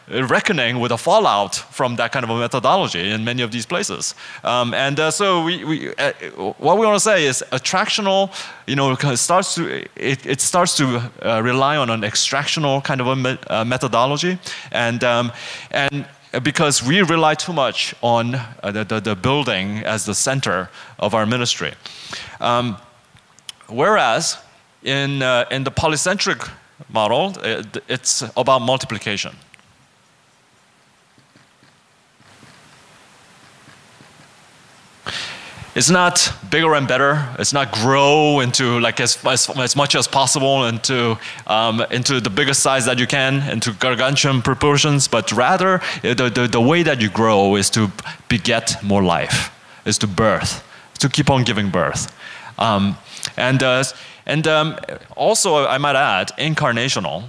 reckoning with the fallout from that kind of a methodology in many of these places. Um, and uh, so we, we uh, what we want to say is attractional, you know, starts to, it, it starts to uh, rely on an extractional kind of a me uh, methodology. And, um, and because we rely too much on uh, the, the, the, building as the center of our ministry. Um, whereas in, uh, in the polycentric model, it, it's about multiplication. it's not bigger and better. It's not grow into like as, as, as much as possible into, um, into the biggest size that you can, into gargantuan proportions, but rather the, the, the way that you grow is to beget more life, is to birth, to keep on giving birth. Um, and uh, and um, also, I might add, incarnational.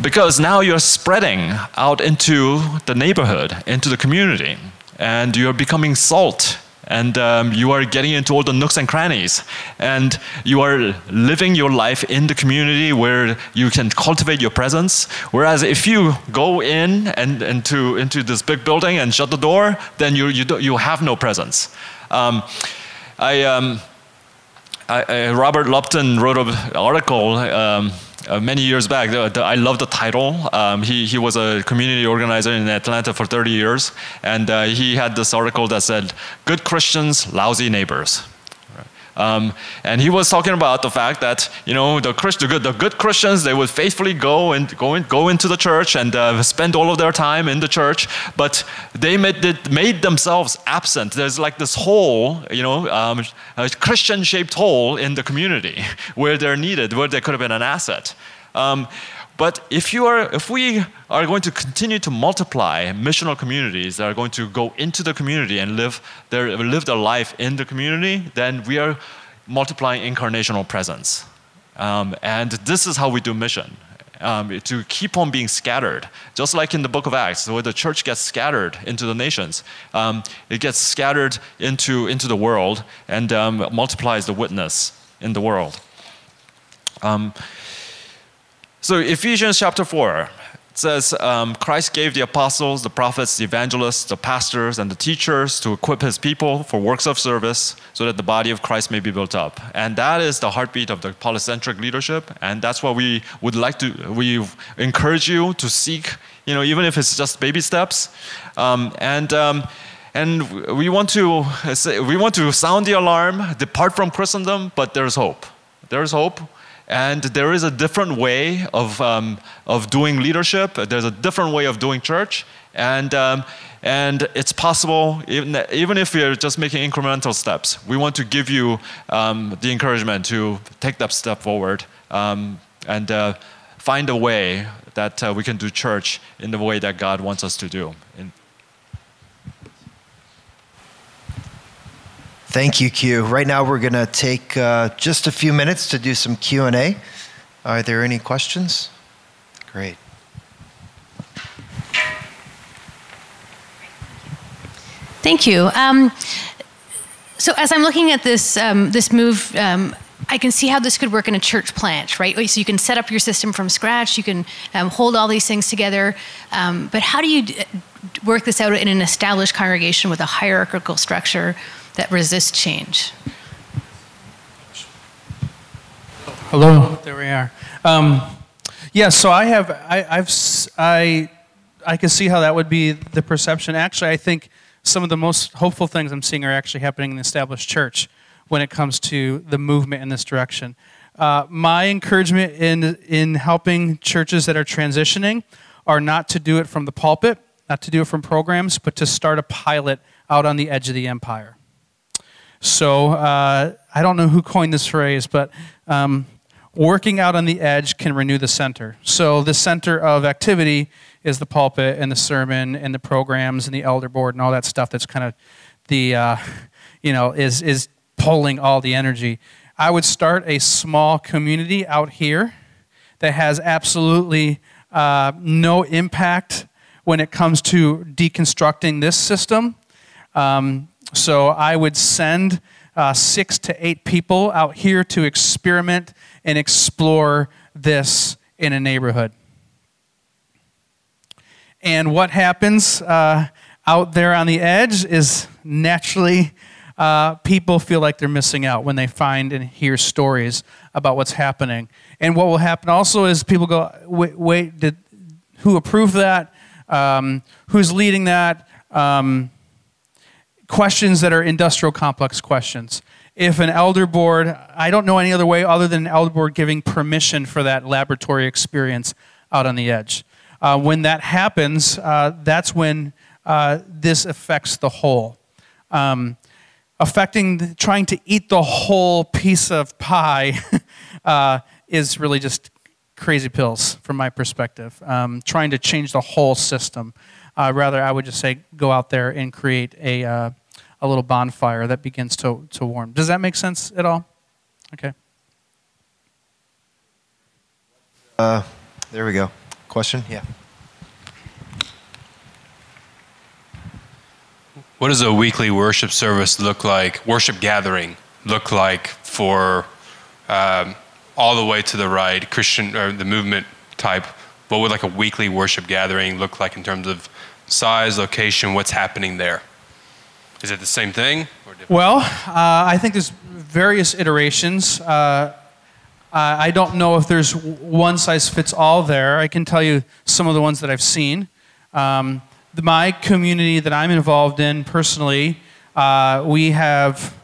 Because now you're spreading out into the neighborhood, into the community, and you're becoming salt and um, you are getting into all the nooks and crannies. And you are living your life in the community where you can cultivate your presence. Whereas if you go in and into, into this big building and shut the door then you, you, you have no presence. Um, I, um, I, I, Robert Lupton wrote an article um, uh, many years back. The, the, I love the title. Um, he, he was a community organizer in Atlanta for 30 years, and uh, he had this article that said, Good Christians, lousy neighbors. Um, and he was talking about the fact that you know the, Christ, the, good, the good Christians they would faithfully go and go, in, go into the church and uh, spend all of their time in the church, but they made, made themselves absent. There's like this hole, you know, um, a Christian-shaped hole in the community where they're needed, where they could have been an asset. Um, but if, you are, if we are going to continue to multiply missional communities that are going to go into the community and live their, live their life in the community, then we are multiplying incarnational presence. Um, and this is how we do mission. Um, to keep on being scattered. Just like in the book of Acts, where the church gets scattered into the nations, um, it gets scattered into, into the world and um, multiplies the witness in the world. Um, so, Ephesians chapter 4 says um, Christ gave the apostles, the prophets, the evangelists, the pastors, and the teachers to equip his people for works of service so that the body of Christ may be built up. And that is the heartbeat of the polycentric leadership. And that's what we would like to, we encourage you to seek, you know, even if it's just baby steps. Um, and, um, and we want to say, we want to sound the alarm, depart from Christendom, but there's hope. There's hope and there is a different way of, um, of doing leadership. There's a different way of doing church. And, um, and it's possible, even, even if you're just making incremental steps, we want to give you um, the encouragement to take that step forward um, and uh, find a way that uh, we can do church in the way that God wants us to do. Thank you, Q. Right now, we're going to take uh, just a few minutes to do some Q and A. Are there any questions? Great. Thank you. Um, So as I'm looking at this um, this move, um, I can see how this could work in a church plant, right? So you can set up your system from scratch. You can um, hold all these things together. Um, but how do you d- work this out in an established congregation with a hierarchical structure that resists change? Hello. There we are. Um, yeah. So I have. I, I've. I. I can see how that would be the perception. Actually, I think some of the most hopeful things I'm seeing are actually happening in the established church when it comes to the movement in this direction. Uh, my encouragement in in helping churches that are transitioning are not to do it from the pulpit, not to do it from programs, but to start a pilot out on the edge of the empire. So uh, I don't know who coined this phrase, but um, working out on the edge can renew the center. So the center of activity is the pulpit and the sermon and the programs and the elder board and all that stuff. That's kind of the uh, you know is is pulling all the energy. I would start a small community out here that has absolutely uh, no impact when it comes to deconstructing this system. Um, so I would send uh, six to eight people out here to experiment and explore this in a neighborhood. And what happens uh, out there on the edge is naturally uh, people feel like they're missing out when they find and hear stories about what's happening. And what will happen also is people go, wait, wait did, who approved that? Um, who's leading that? Um, questions that are industrial complex questions. If an elder board, I don't know any other way other than an elder board giving permission for that laboratory experience out on the edge. Uh, when that happens, uh, that's when uh, this affects the whole. Um, affecting, trying to eat the whole piece of pie uh, is really just crazy pills from my perspective. Um, trying to change the whole system. Uh, rather, I would just say go out there and create a, uh, a little bonfire that begins to, to warm. Does that make sense at all? Okay. Uh, there we go. Question? Yeah. What does a weekly worship service look like, worship gathering look like for um, all the way to the right, Christian or the movement type? What would like a weekly worship gathering look like in terms of size, location, what's happening there? Is it the same thing? Well, uh, I think there's various iterations. Uh, I I don't know if there's one size fits all there. I can tell you some of the ones that I've seen. Um, the, my community that I'm involved in personally, uh, we have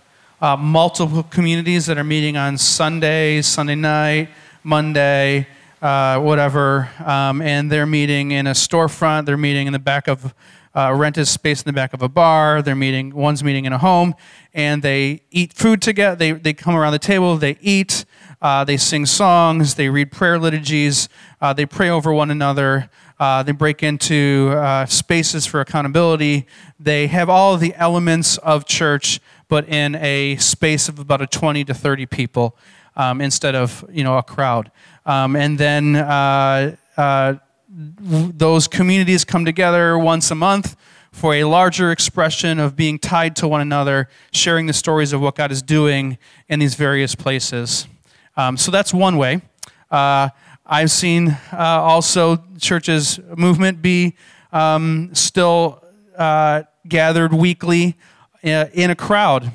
uh, multiple communities that are meeting on Sunday, Sunday night, Monday, uh, whatever, um, and they're meeting in a storefront. They're meeting in the back of uh, rented space in the back of a bar. They're meeting. One's meeting in a home, and they eat food together. They they come around the table. They eat. Uh, they sing songs. They read prayer liturgies. Uh, they pray over one another. Uh, they break into uh, spaces for accountability. They have all the elements of church, but in a space of about a 20 to 30 people um, instead of you know a crowd. Um, and then uh, uh, those communities come together once a month for a larger expression of being tied to one another, sharing the stories of what God is doing in these various places. Um, so that's one way. Uh, I've seen uh, also church as movement be um, still uh, gathered weekly uh, in a crowd.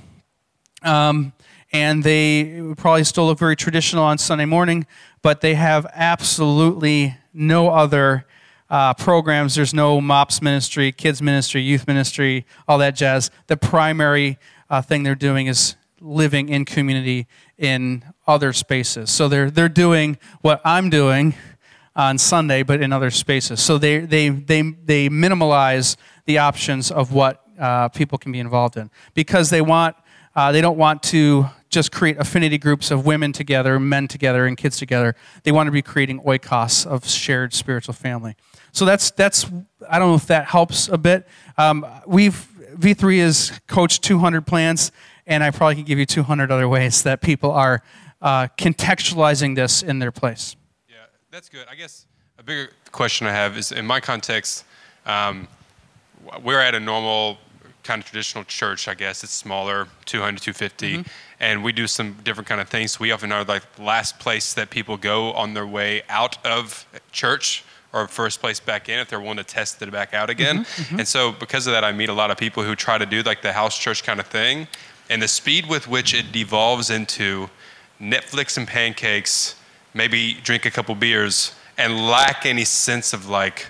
Um, and they probably still look very traditional on Sunday morning, but they have absolutely no other uh, programs. There's no MOPS ministry, kids ministry, youth ministry, all that jazz. The primary uh, thing they're doing is living in community in other spaces. So they're, they're doing what I'm doing on Sunday, but in other spaces. So they, they, they, they minimalize the options of what uh, people can be involved in because they want uh, they don't want to just create affinity groups of women together, men together, and kids together. They want to be creating oikos of shared spiritual family. So that's that's I don't know if that helps a bit. Um, we've V3 has coached 200 plants, and I probably can give you 200 other ways that people are uh, contextualizing this in their place. Yeah, that's good. I guess a bigger question I have is in my context, um, we're at a normal kind of traditional church, I guess. It's smaller, 200, 250, mm-hmm. and we do some different kind of things. We often are like the last place that people go on their way out of church or first place back in if they're willing to test it back out again. Mm-hmm, mm-hmm. And so because of that, I meet a lot of people who try to do like the house church kind of thing, and the speed with which it devolves into Netflix and pancakes, maybe drink a couple beers, and lack any sense of like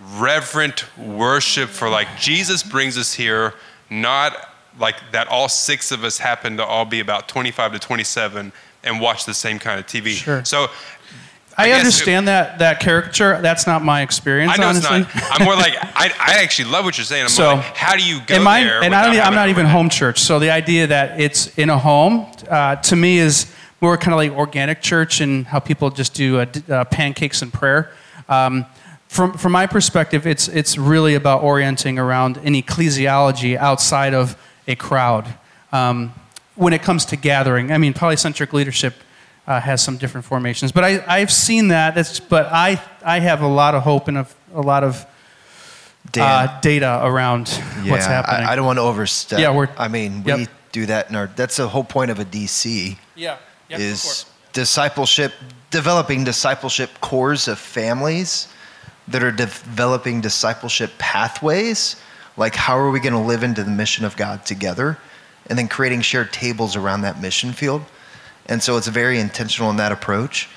reverent worship for like Jesus brings us here, not like that all six of us happen to all be about 25 to 27 and watch the same kind of TV. Sure. So I, guess understand that that caricature. That's not my experience. I know honestly. it's not. I'm more like I, I actually love what you're saying. I'm So, like, how do you go my, there? and I I'm not even overnight? home church. So the idea that it's in a home uh, to me is more kind of like organic church and how people just do d- uh, pancakes and prayer. Um, from, from my perspective, it's, it's really about orienting around an ecclesiology outside of a crowd. Um, when it comes to gathering, I mean, polycentric leadership uh, has some different formations, but I, I've seen that. But I, I have a lot of hope and a, a lot of uh, data around what's happening. I, I don't want to overstep. Yeah, we're- I mean, we Yep. do that in our. That's the whole point of a DC. yeah, yeah, is discipleship, developing discipleship cores of families that are developing discipleship pathways. Like, how are we going to live into the mission of God together? And then creating shared tables around that mission field. And so it's very intentional in that approach.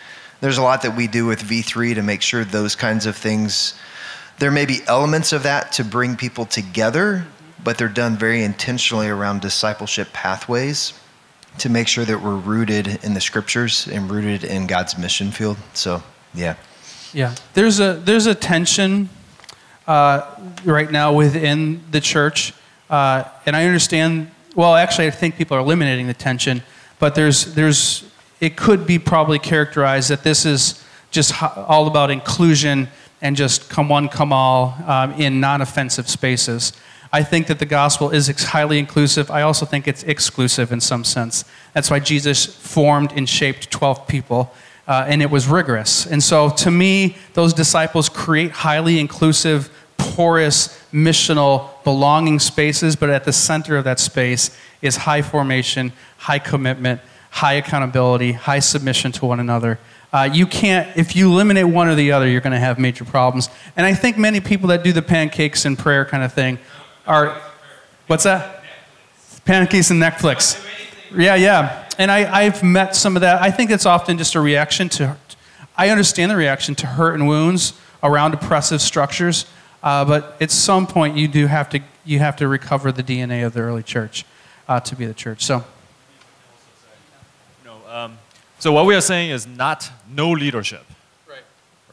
There's a lot that we do with V3 to make sure those kinds of things, there may be elements of that to bring people together, but they're done very intentionally around discipleship pathways to make sure that we're rooted in the scriptures and rooted in God's mission field. So, yeah. Yeah, there's a there's a tension uh, right now within the church, uh, and I understand. Well, actually, I think people are eliminating the tension, but there's there's it could be probably characterized that this is just all about inclusion and just come one, come all um, in non-offensive spaces. I think that the gospel is highly inclusive. I also think it's exclusive in some sense. That's why Jesus formed and shaped 12 people uh, and it was rigorous. And so, to me, those disciples create highly inclusive, porous, missional, belonging spaces, but at the center of that space is high formation, high commitment, high accountability, high submission to one another. Uh, you can't, if you eliminate one or the other, you're going to have major problems. And I think many people that do the pancakes and prayer kind of thing are, what's that? Pancakes and Netflix. Yeah, yeah. And I, I've met some of that. I think it's often just a reaction to, I understand the reaction to hurt and wounds around oppressive structures, uh, but at some point you do have to, you have to recover the DNA of the early church uh, to be the church. So, You know, um, so what we are saying is not no leadership. Right.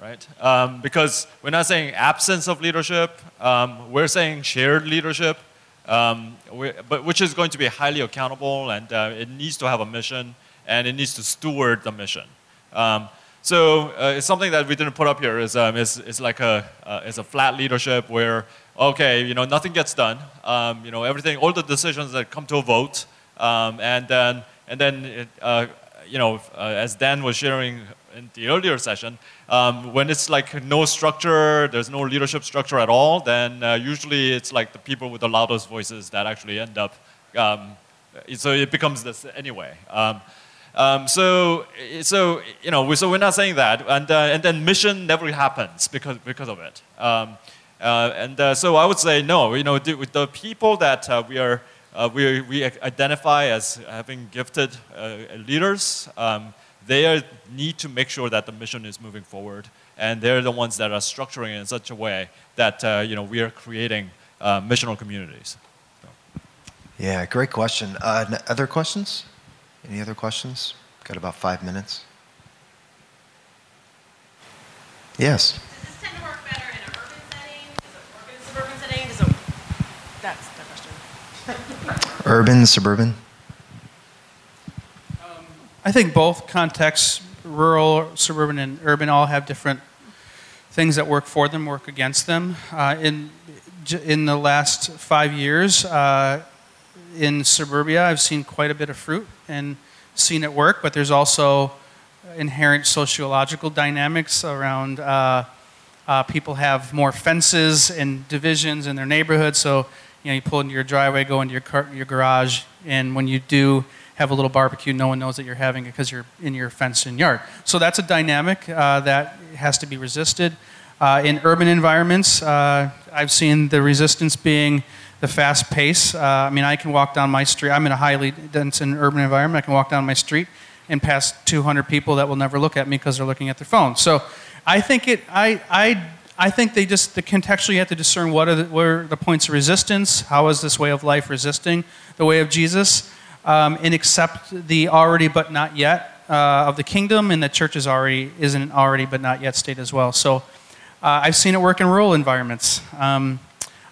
Right? Um, because we're not saying absence of leadership. Um, we're saying shared leadership, um, but which is going to be highly accountable and uh, it needs to have a mission and it needs to steward the mission. Um, so uh, it's something that we didn't put up here. Is um, is, is like a uh, is a flat leadership where okay, you know, nothing gets done. Um, you know, everything, all the decisions that come to a vote, um, and then and then it, uh, you know, uh, as Dan was sharing in the earlier session, um, when it's like no structure, there's no leadership structure at all, then uh, usually it's like the people with the loudest voices that actually end up. Um, so it becomes this anyway. Um, um, so, so you know, we, so we're not saying that, and uh, and then mission never happens because because of it. Um, uh, and uh, so I would say no. You know, the, with the people that uh, we are uh, we we identify as having gifted uh, leaders, um, they are, need to make sure that the mission is moving forward, and they're the ones that are structuring it in such a way that uh, you know we are creating uh, missional communities. Yeah, great question. Uh, n- other questions? Any other questions? Got about five minutes. Yes. Urban, this I think both contexts, rural, suburban, and urban, all have different things that work for them, work against them. Uh, in, in the last five years, uh, in suburbia, I've seen quite a bit of fruit and seen it work, but there's also inherent sociological dynamics around uh, uh, people have more fences and divisions in their neighborhood, so You know, you pull into your driveway, go into your car, your garage, and when you do have a little barbecue, no one knows that you're having it because you're in your fenced-in yard. So that's a dynamic uh, that has to be resisted. Uh, in urban environments, uh, I've seen the resistance being the fast pace. Uh, I mean, I can walk down my street. I'm in a highly dense and urban environment. I can walk down my street and pass 200 people that will never look at me because they're looking at their phone. So I think it. I I I think they just the contextually you have to discern what are the, what are the points of resistance. How is this way of life resisting the way of Jesus? Um, and accept the already but not yet uh, of the kingdom, and the church is already is an already but not yet state as well. So uh, I've seen it work in rural environments. Um,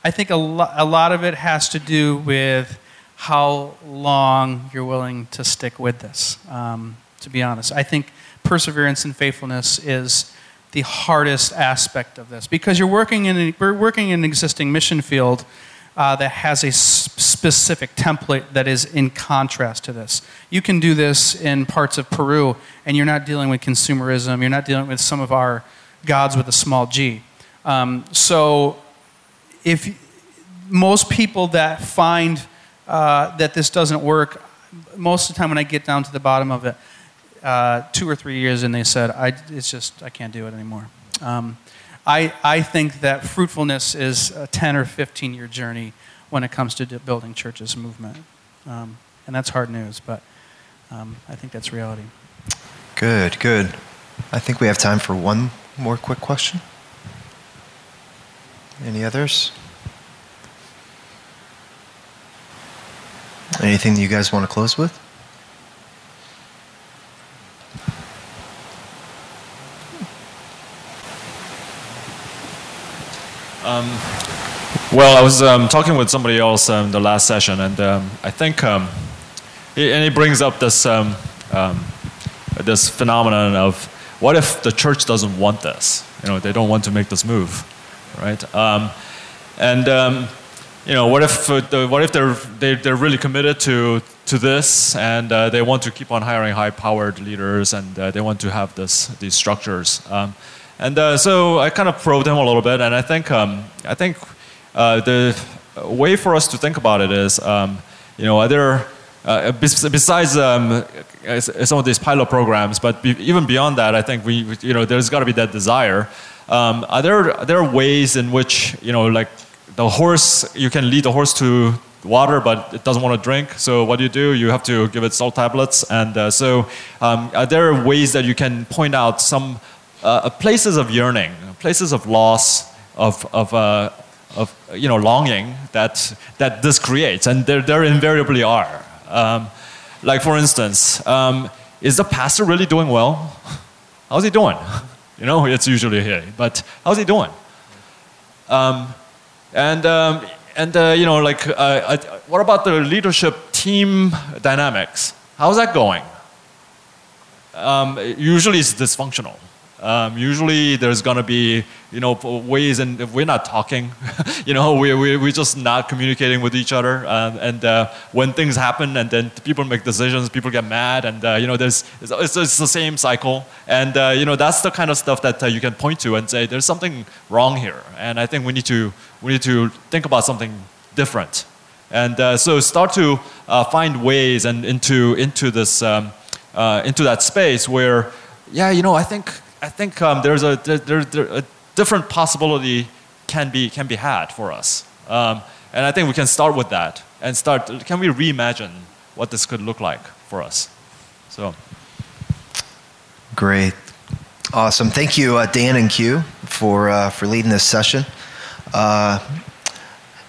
I think a, lo- a lot of it has to do with how long you're willing to stick with this. Um, to be honest, I think perseverance and faithfulness is the hardest aspect of this because you're working in a, we're working in an existing mission field uh, that has a specific template that is in contrast to this. You can do this in parts of Peru, and you're not dealing with consumerism. You're not dealing with some of our gods with a small g. Um, so, if most people that find uh, that this doesn't work, most of the time when I get down to the bottom of it, uh, two or three years, and they said, I, "It's just I can't do it anymore." Um, I, I think that fruitfulness is a 10 or 15 year journey when it comes to building church as movement. Um, and that's hard news, but um, I think that's reality. Good, good. I think we have time for one more quick question. Any others? Anything that you guys want to close with? Well, I was um, talking with somebody else um, the last session, and um, I think, um, he, and he brings up this um, um, this phenomenon of what if the church doesn't want this? You know, they don't want to make this move, right? and you know, what if uh, the, what if they're they, they're really committed to to this, and uh, they want to keep on hiring high-powered leaders, and uh, they want to have this these structures. And uh, so I kind of probed him a little bit, and I think um, I think uh, the way for us to think about it is, um, you know, other uh, besides um, some of these pilot programs, but be, even beyond that, I think we, you know, there's got to be that desire. Um, are there are there ways in which you know, like the horse, you can lead the horse to water, but it doesn't want to drink. So what do you do? You have to give it salt tablets. And uh, so, um, are there ways that you can point out some uh, places of yearning, places of loss, of, of, uh, of you know, longing that, that this creates, and there, there invariably are. Um, like, for instance, um, is the pastor really doing well? How's he doing? You know, it's usually here, but how's he doing? Um, and um, and uh, you know, like, uh, what about the leadership team dynamics? How's that going? Um, usually it's dysfunctional. Um, usually there's going to be, you know, ways, and we're not talking, you know, we, we, we're just not communicating with each other. Um, and uh, when things happen and then people make decisions, people get mad, and, uh, you know, there's, it's, it's, it's, the same cycle. And, uh, you know, that's the kind of stuff that uh, you can point to and say, there's something wrong here. And I think we need to, we need to think about something different. And uh, so start to uh, find ways and into, into, this, um, into that space where, yeah, you know, I think I think um, there's a, there, there, a different possibility can be, can be had for us. Um, and I think we can start with that and start, can we reimagine what this could look like for us? So. Great. Awesome. Thank you, uh, Dan and Q, for, uh, for leading this session. Uh,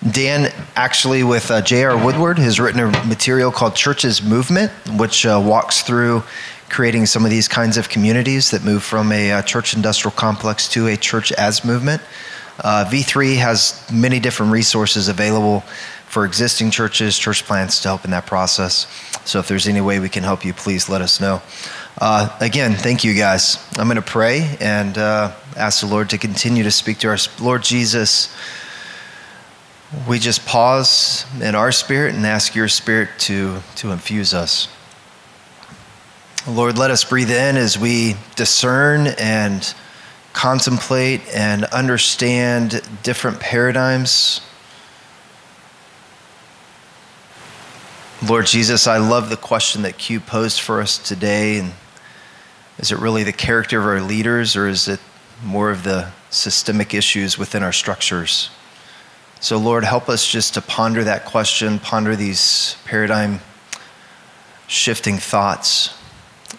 Dan, actually, with uh, J.R. Woodward, has written a material called Church as Movement, which uh, walks through creating some of these kinds of communities that move from a, a uh, church industrial complex to a church as movement. Uh, V3 has many different resources available for existing churches, church plants to help in that process. So if there's any way we can help you, please let us know. Uh, again, thank you guys. I'm going to pray and uh, ask the Lord to continue to speak to us. Lord Jesus, we just pause in our spirit and ask your spirit to, to infuse us. Lord, let us breathe in as we discern and contemplate and understand different paradigms Lord Jesus, I love the question that Q posed for us today. And is it really the character of our leaders, or is it more of the systemic issues within our structures? So, Lord, help us just to ponder that question, ponder these paradigm shifting thoughts,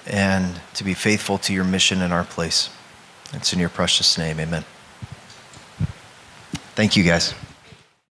and to be faithful to your mission in our place. It's in your precious name. Amen. Thank you, guys.